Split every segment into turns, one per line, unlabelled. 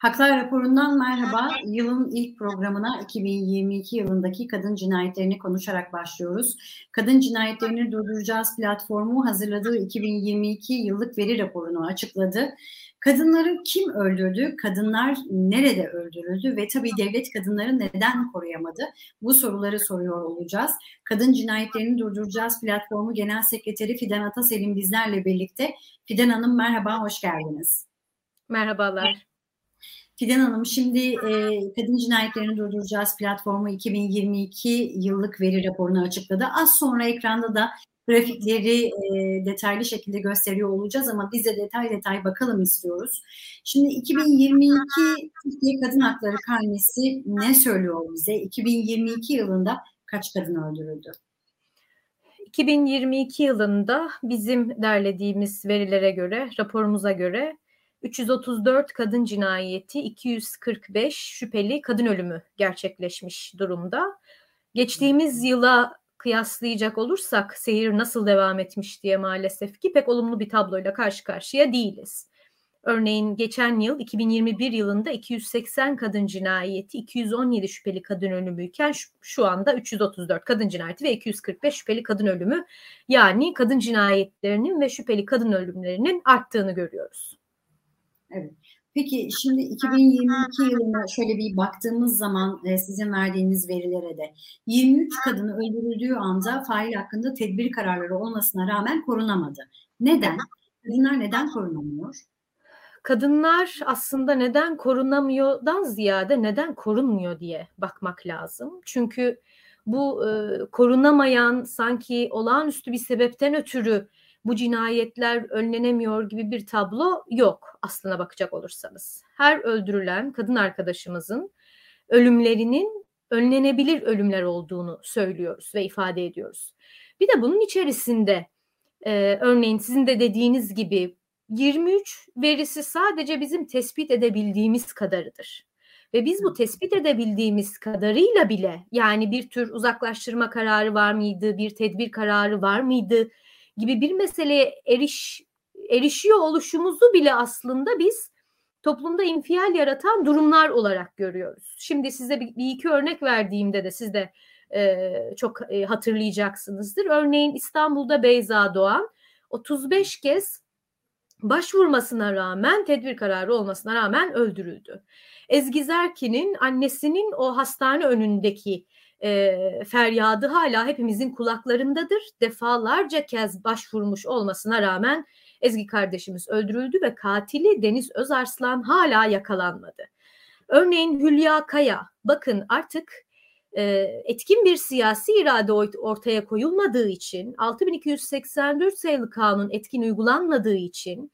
Haklar raporundan merhaba. Yılın ilk programına 2022 yılındaki kadın cinayetlerini konuşarak başlıyoruz. Kadın cinayetlerini durduracağız platformu hazırladığı 2022 yıllık veri raporunu açıkladı. Kadınları kim öldürdü? Kadınlar nerede öldürüldü? Ve tabii devlet kadınları neden koruyamadı? Bu soruları soruyor olacağız. Kadın cinayetlerini durduracağız platformu Genel Sekreteri Fidan Atasel'in bizlerle birlikte. Fidan Hanım merhaba, hoş geldiniz.
Merhabalar.
Fidan Hanım şimdi e, Kadın Cinayetlerini Durduracağız platformu 2022 yıllık veri raporunu açıkladı. Az sonra ekranda da grafikleri e, detaylı şekilde gösteriyor olacağız ama biz de detay detay bakalım istiyoruz. Şimdi 2022 Türkiye Kadın Hakları Karnesi ne söylüyor bize? 2022 yılında kaç kadın öldürüldü?
2022 yılında bizim derlediğimiz verilere göre, raporumuza göre 334 kadın cinayeti, 245 şüpheli kadın ölümü gerçekleşmiş durumda. Geçtiğimiz yıla kıyaslayacak olursak seyir nasıl devam etmiş diye maalesef ki pek olumlu bir tabloyla karşı karşıya değiliz. Örneğin geçen yıl 2021 yılında 280 kadın cinayeti, 217 şüpheli kadın ölümüyken şu, şu anda 334 kadın cinayeti ve 245 şüpheli kadın ölümü yani kadın cinayetlerinin ve şüpheli kadın ölümlerinin arttığını görüyoruz.
Evet. Peki şimdi 2022 yılına şöyle bir baktığımız zaman e, sizin verdiğiniz verilere de 23 kadın öldürüldüğü anda fail hakkında tedbir kararları olmasına rağmen korunamadı. Neden? Kadınlar neden korunamıyor?
Kadınlar aslında neden korunamıyordan ziyade neden korunmuyor diye bakmak lazım. Çünkü bu e, korunamayan sanki olağanüstü bir sebepten ötürü bu cinayetler önlenemiyor gibi bir tablo yok aslına bakacak olursanız. Her öldürülen kadın arkadaşımızın ölümlerinin önlenebilir ölümler olduğunu söylüyoruz ve ifade ediyoruz. Bir de bunun içerisinde e, örneğin sizin de dediğiniz gibi 23 verisi sadece bizim tespit edebildiğimiz kadarıdır. Ve biz bu tespit edebildiğimiz kadarıyla bile yani bir tür uzaklaştırma kararı var mıydı, bir tedbir kararı var mıydı gibi bir meseleye eriş erişiyor oluşumuzu bile aslında biz toplumda infial yaratan durumlar olarak görüyoruz. Şimdi size bir, bir iki örnek verdiğimde de siz de e, çok e, hatırlayacaksınızdır. Örneğin İstanbul'da Beyza Doğan 35 kez başvurmasına rağmen tedbir kararı olmasına rağmen öldürüldü. Ezgi Zerkin'in annesinin o hastane önündeki e, feryadı hala hepimizin kulaklarındadır. Defalarca kez başvurmuş olmasına rağmen Ezgi kardeşimiz öldürüldü ve katili Deniz Özarslan hala yakalanmadı. Örneğin Hülya Kaya, bakın artık e, etkin bir siyasi irade ortaya koyulmadığı için, 6284 sayılı kanun etkin uygulanmadığı için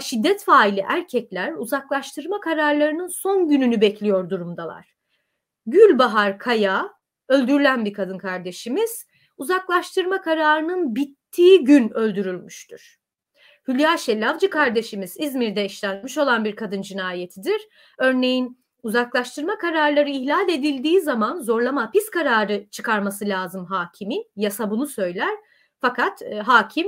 şiddet faili erkekler uzaklaştırma kararlarının son gününü bekliyor durumdalar. Gülbahar Kaya öldürülen bir kadın kardeşimiz uzaklaştırma kararının bittiği gün öldürülmüştür. Hülya Şellavcı kardeşimiz İzmir'de işlenmiş olan bir kadın cinayetidir. Örneğin uzaklaştırma kararları ihlal edildiği zaman zorlama hapis kararı çıkarması lazım hakimin. Yasa bunu söyler. Fakat e, hakim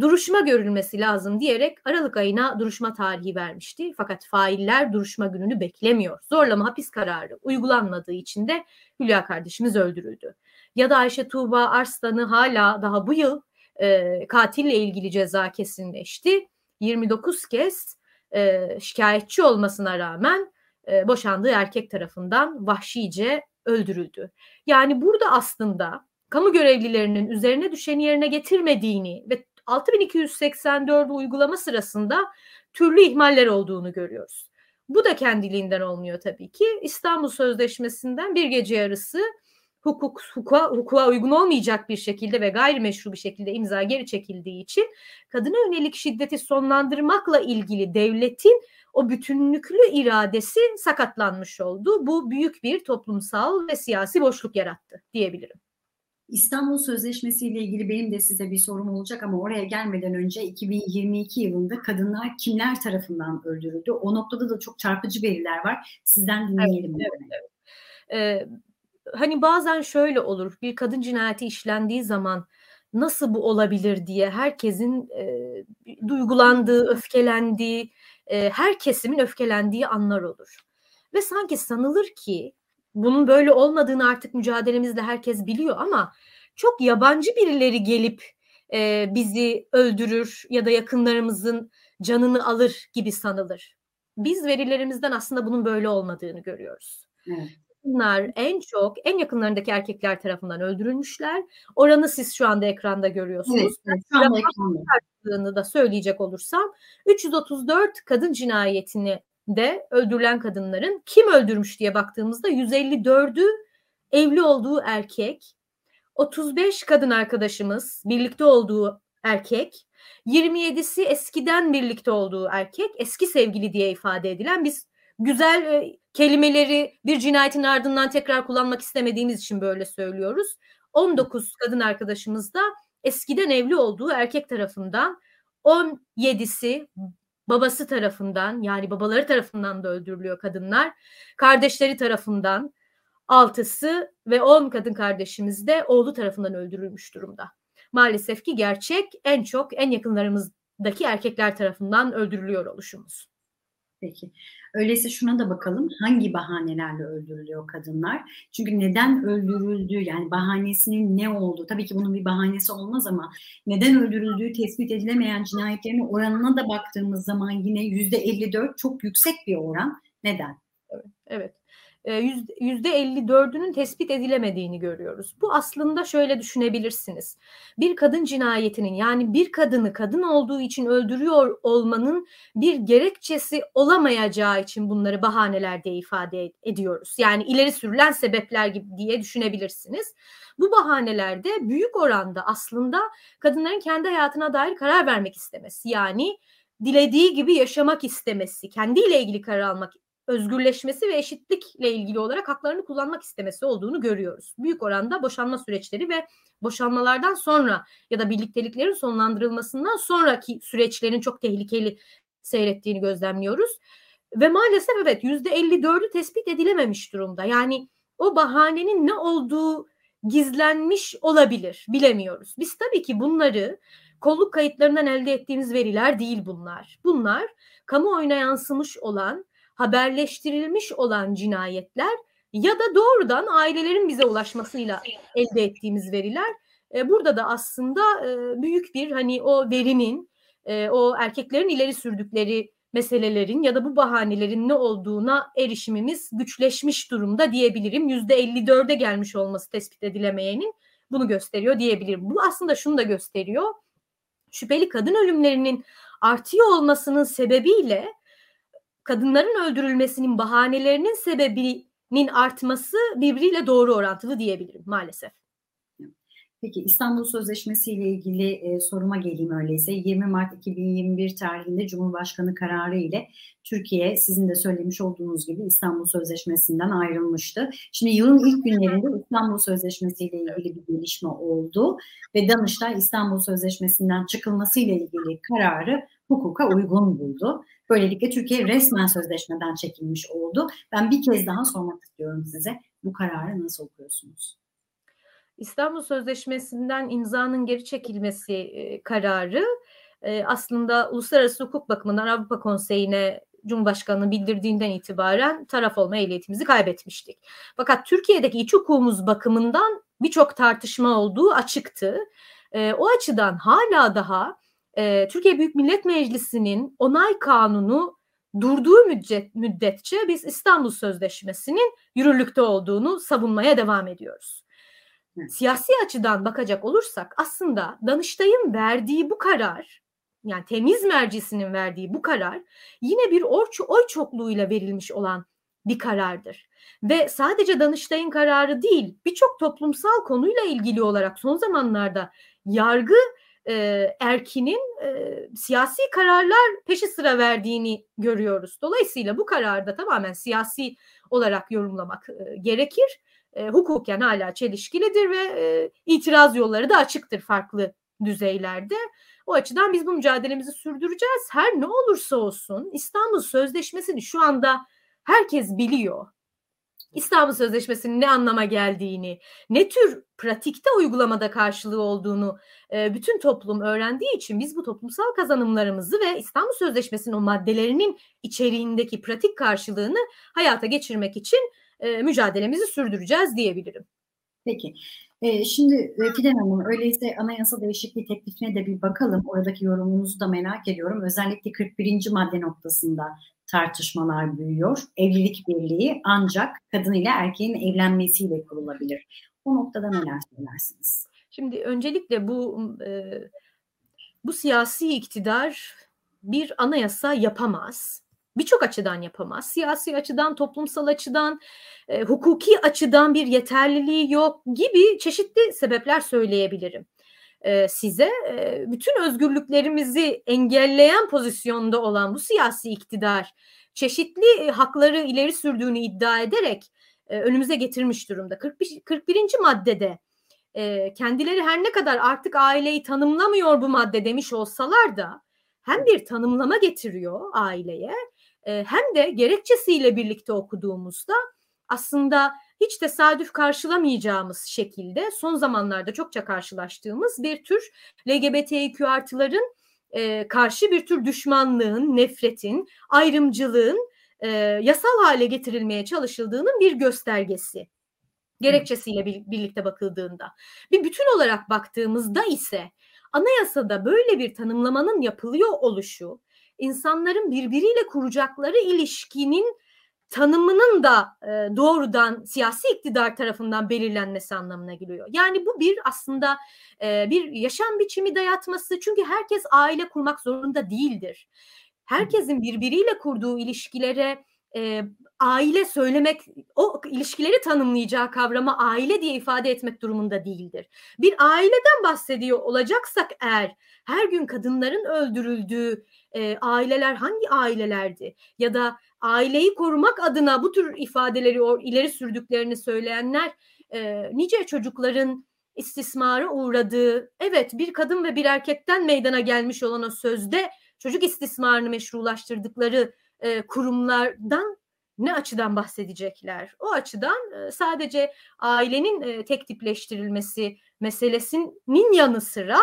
duruşma görülmesi lazım diyerek Aralık ayına duruşma tarihi vermişti. Fakat failler duruşma gününü beklemiyor. Zorlama hapis kararı uygulanmadığı için de Hülya kardeşimiz öldürüldü. Ya da Ayşe Tuğba Arslan'ı hala daha bu yıl e, katille ilgili ceza kesinleşti. 29 kez e, şikayetçi olmasına rağmen e, boşandığı erkek tarafından vahşice öldürüldü. Yani burada aslında kamu görevlilerinin üzerine düşeni yerine getirmediğini ve 6284 uygulama sırasında türlü ihmaller olduğunu görüyoruz. Bu da kendiliğinden olmuyor tabii ki. İstanbul Sözleşmesi'nden bir gece yarısı hukuk hukuka, hukuka uygun olmayacak bir şekilde ve gayrimeşru bir şekilde imza geri çekildiği için kadına yönelik şiddeti sonlandırmakla ilgili devletin o bütünlüklü iradesi sakatlanmış oldu. Bu büyük bir toplumsal ve siyasi boşluk yarattı diyebilirim.
İstanbul Sözleşmesi ile ilgili benim de size bir sorum olacak ama oraya gelmeden önce 2022 yılında kadınlar kimler tarafından öldürüldü? O noktada da çok çarpıcı veriler var. Sizden dinleyelim. Evet, evet, evet.
Ee, hani bazen şöyle olur. Bir kadın cinayeti işlendiği zaman nasıl bu olabilir diye herkesin e, duygulandığı, öfkelendiği, e, her kesimin öfkelendiği anlar olur. Ve sanki sanılır ki bunun böyle olmadığını artık mücadelemizde herkes biliyor ama çok yabancı birileri gelip e, bizi öldürür ya da yakınlarımızın canını alır gibi sanılır. Biz verilerimizden aslında bunun böyle olmadığını görüyoruz. Evet. Bunlar en çok en yakınlarındaki erkekler tarafından öldürülmüşler. Oranı siz şu anda ekranda görüyorsunuz. Evet, evet, şu anda ekranda. da söyleyecek olursam 334 kadın cinayetini de öldürülen kadınların kim öldürmüş diye baktığımızda 154'ü evli olduğu erkek, 35 kadın arkadaşımız birlikte olduğu erkek, 27'si eskiden birlikte olduğu erkek, eski sevgili diye ifade edilen biz güzel e, kelimeleri bir cinayetin ardından tekrar kullanmak istemediğimiz için böyle söylüyoruz. 19 kadın arkadaşımız da eskiden evli olduğu erkek tarafından 17'si babası tarafından yani babaları tarafından da öldürülüyor kadınlar. Kardeşleri tarafından altısı ve on kadın kardeşimiz de oğlu tarafından öldürülmüş durumda. Maalesef ki gerçek en çok en yakınlarımızdaki erkekler tarafından öldürülüyor oluşumuz.
Peki. Öyleyse şuna da bakalım. Hangi bahanelerle öldürülüyor kadınlar? Çünkü neden öldürüldüğü yani bahanesinin ne olduğu tabii ki bunun bir bahanesi olmaz ama neden öldürüldüğü tespit edilemeyen cinayetlerin oranına da baktığımız zaman yine yüzde 54 çok yüksek bir oran. Neden?
Evet. evet. %54'ünün tespit edilemediğini görüyoruz. Bu aslında şöyle düşünebilirsiniz. Bir kadın cinayetinin yani bir kadını kadın olduğu için öldürüyor olmanın bir gerekçesi olamayacağı için bunları bahaneler diye ifade ediyoruz. Yani ileri sürülen sebepler gibi diye düşünebilirsiniz. Bu bahanelerde büyük oranda aslında kadınların kendi hayatına dair karar vermek istemesi. Yani dilediği gibi yaşamak istemesi, kendiyle ilgili karar almak özgürleşmesi ve eşitlikle ilgili olarak haklarını kullanmak istemesi olduğunu görüyoruz. Büyük oranda boşanma süreçleri ve boşanmalardan sonra ya da birlikteliklerin sonlandırılmasından sonraki süreçlerin çok tehlikeli seyrettiğini gözlemliyoruz. Ve maalesef evet yüzde 54'ü tespit edilememiş durumda. Yani o bahanenin ne olduğu gizlenmiş olabilir bilemiyoruz. Biz tabii ki bunları kolluk kayıtlarından elde ettiğimiz veriler değil bunlar. Bunlar kamuoyuna yansımış olan haberleştirilmiş olan cinayetler ya da doğrudan ailelerin bize ulaşmasıyla elde ettiğimiz veriler. E, burada da aslında e, büyük bir hani o verinin e, o erkeklerin ileri sürdükleri meselelerin ya da bu bahanelerin ne olduğuna erişimimiz güçleşmiş durumda diyebilirim. Yüzde 54'e gelmiş olması tespit edilemeyenin bunu gösteriyor diyebilirim. Bu aslında şunu da gösteriyor. Şüpheli kadın ölümlerinin artıyor olmasının sebebiyle kadınların öldürülmesinin bahanelerinin sebebinin artması birbiriyle doğru orantılı diyebilirim maalesef.
Peki İstanbul Sözleşmesi ile ilgili e, soruma geleyim öyleyse. 20 Mart 2021 tarihinde Cumhurbaşkanı kararı ile Türkiye sizin de söylemiş olduğunuz gibi İstanbul Sözleşmesi'nden ayrılmıştı. Şimdi yılın ilk günlerinde İstanbul Sözleşmesi ile ilgili bir gelişme oldu ve Danıştay İstanbul Sözleşmesi'nden çıkılması ile ilgili kararı hukuka uygun buldu. Böylelikle Türkiye resmen sözleşmeden çekilmiş oldu. Ben bir kez daha sormak istiyorum size. Bu kararı nasıl okuyorsunuz?
İstanbul Sözleşmesi'nden imzanın geri çekilmesi kararı aslında uluslararası hukuk bakımından Avrupa Konseyi'ne Cumhurbaşkanı'nın bildirdiğinden itibaren taraf olma ehliyetimizi kaybetmiştik. Fakat Türkiye'deki iç hukukumuz bakımından birçok tartışma olduğu açıktı. O açıdan hala daha Türkiye Büyük Millet Meclisi'nin onay kanunu durduğu müddet, müddetçe biz İstanbul Sözleşmesi'nin yürürlükte olduğunu savunmaya devam ediyoruz. Siyasi açıdan bakacak olursak aslında Danıştay'ın verdiği bu karar yani temiz mercisinin verdiği bu karar yine bir orçu oy çokluğuyla verilmiş olan bir karardır. Ve sadece Danıştay'ın kararı değil birçok toplumsal konuyla ilgili olarak son zamanlarda yargı e, erkinin e, siyasi kararlar peşi sıra verdiğini görüyoruz. Dolayısıyla bu kararda tamamen siyasi olarak yorumlamak e, gerekir. E, hukuken hala çelişkilidir ve e, itiraz yolları da açıktır farklı düzeylerde. O açıdan biz bu mücadelemizi sürdüreceğiz. Her ne olursa olsun İstanbul Sözleşmesi'ni şu anda herkes biliyor. İstanbul Sözleşmesi'nin ne anlama geldiğini, ne tür pratikte uygulamada karşılığı olduğunu e, bütün toplum öğrendiği için biz bu toplumsal kazanımlarımızı ve İstanbul Sözleşmesi'nin o maddelerinin içeriğindeki pratik karşılığını hayata geçirmek için e, mücadelemizi sürdüreceğiz diyebilirim.
Peki. Ee, şimdi e, Fidan Hanım öyleyse anayasa değişikliği teklifine de bir bakalım. Oradaki yorumunuzu da merak ediyorum. Özellikle 41. madde noktasında tartışmalar büyüyor. Evlilik birliği ancak kadın ile erkeğin evlenmesiyle kurulabilir. Bu noktada neler söylersiniz?
Şimdi öncelikle bu e, bu siyasi iktidar bir anayasa yapamaz birçok açıdan yapamaz. Siyasi açıdan, toplumsal açıdan, e, hukuki açıdan bir yeterliliği yok gibi çeşitli sebepler söyleyebilirim. E, size e, bütün özgürlüklerimizi engelleyen pozisyonda olan bu siyasi iktidar çeşitli e, hakları ileri sürdüğünü iddia ederek e, önümüze getirmiş durumda. 41. 41. maddede e, kendileri her ne kadar artık aileyi tanımlamıyor bu madde demiş olsalar da hem bir tanımlama getiriyor aileye hem de gerekçesiyle birlikte okuduğumuzda aslında hiç tesadüf karşılamayacağımız şekilde son zamanlarda çokça karşılaştığımız bir tür LGBTİQ artıların karşı bir tür düşmanlığın, nefretin, ayrımcılığın yasal hale getirilmeye çalışıldığının bir göstergesi. Gerekçesiyle bir, birlikte bakıldığında. Bir bütün olarak baktığımızda ise anayasada böyle bir tanımlamanın yapılıyor oluşu insanların birbiriyle kuracakları ilişkinin tanımının da e, doğrudan siyasi iktidar tarafından belirlenmesi anlamına geliyor. Yani bu bir aslında e, bir yaşam biçimi dayatması çünkü herkes aile kurmak zorunda değildir. Herkesin birbiriyle kurduğu ilişkilere e, aile söylemek, o ilişkileri tanımlayacağı kavrama aile diye ifade etmek durumunda değildir. Bir aileden bahsediyor olacaksak eğer her gün kadınların öldürüldüğü e, aileler hangi ailelerdi? Ya da aileyi korumak adına bu tür ifadeleri o, ileri sürdüklerini söyleyenler e, nice çocukların istismara uğradığı, evet bir kadın ve bir erkekten meydana gelmiş olan o sözde çocuk istismarını meşrulaştırdıkları e, kurumlardan ne açıdan bahsedecekler? O açıdan e, sadece ailenin e, tek tipleştirilmesi meselesinin yanı sıra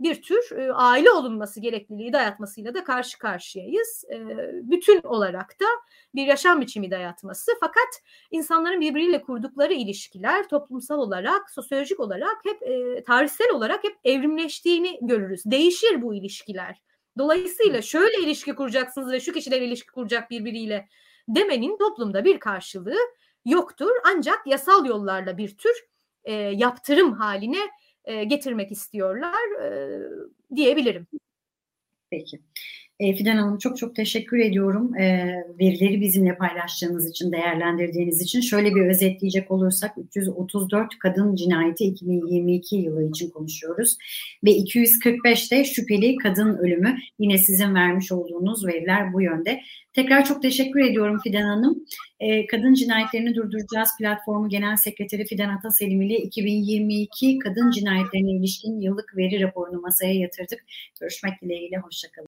bir tür e, aile olunması gerekliliği dayatmasıyla da karşı karşıyayız. E, bütün olarak da bir yaşam biçimi dayatması. Fakat insanların birbiriyle kurdukları ilişkiler toplumsal olarak, sosyolojik olarak hep e, tarihsel olarak hep evrimleştiğini görürüz. Değişir bu ilişkiler. Dolayısıyla şöyle ilişki kuracaksınız ve şu kişiler ilişki kuracak birbiriyle demenin toplumda bir karşılığı yoktur. Ancak yasal yollarla bir tür e, yaptırım haline e, getirmek istiyorlar e, diyebilirim.
Peki. E, Fidan Hanım çok çok teşekkür ediyorum e, verileri bizimle paylaştığınız için, değerlendirdiğiniz için. Şöyle bir özetleyecek olursak 334 kadın cinayeti 2022 yılı için konuşuyoruz. Ve 245'te şüpheli kadın ölümü yine sizin vermiş olduğunuz veriler bu yönde. Tekrar çok teşekkür ediyorum Fidan Hanım. E, kadın cinayetlerini durduracağız platformu Genel Sekreteri Fidan Ataselim ile 2022 kadın cinayetlerine ilişkin yıllık veri raporunu masaya yatırdık. Görüşmek dileğiyle, hoşçakalın.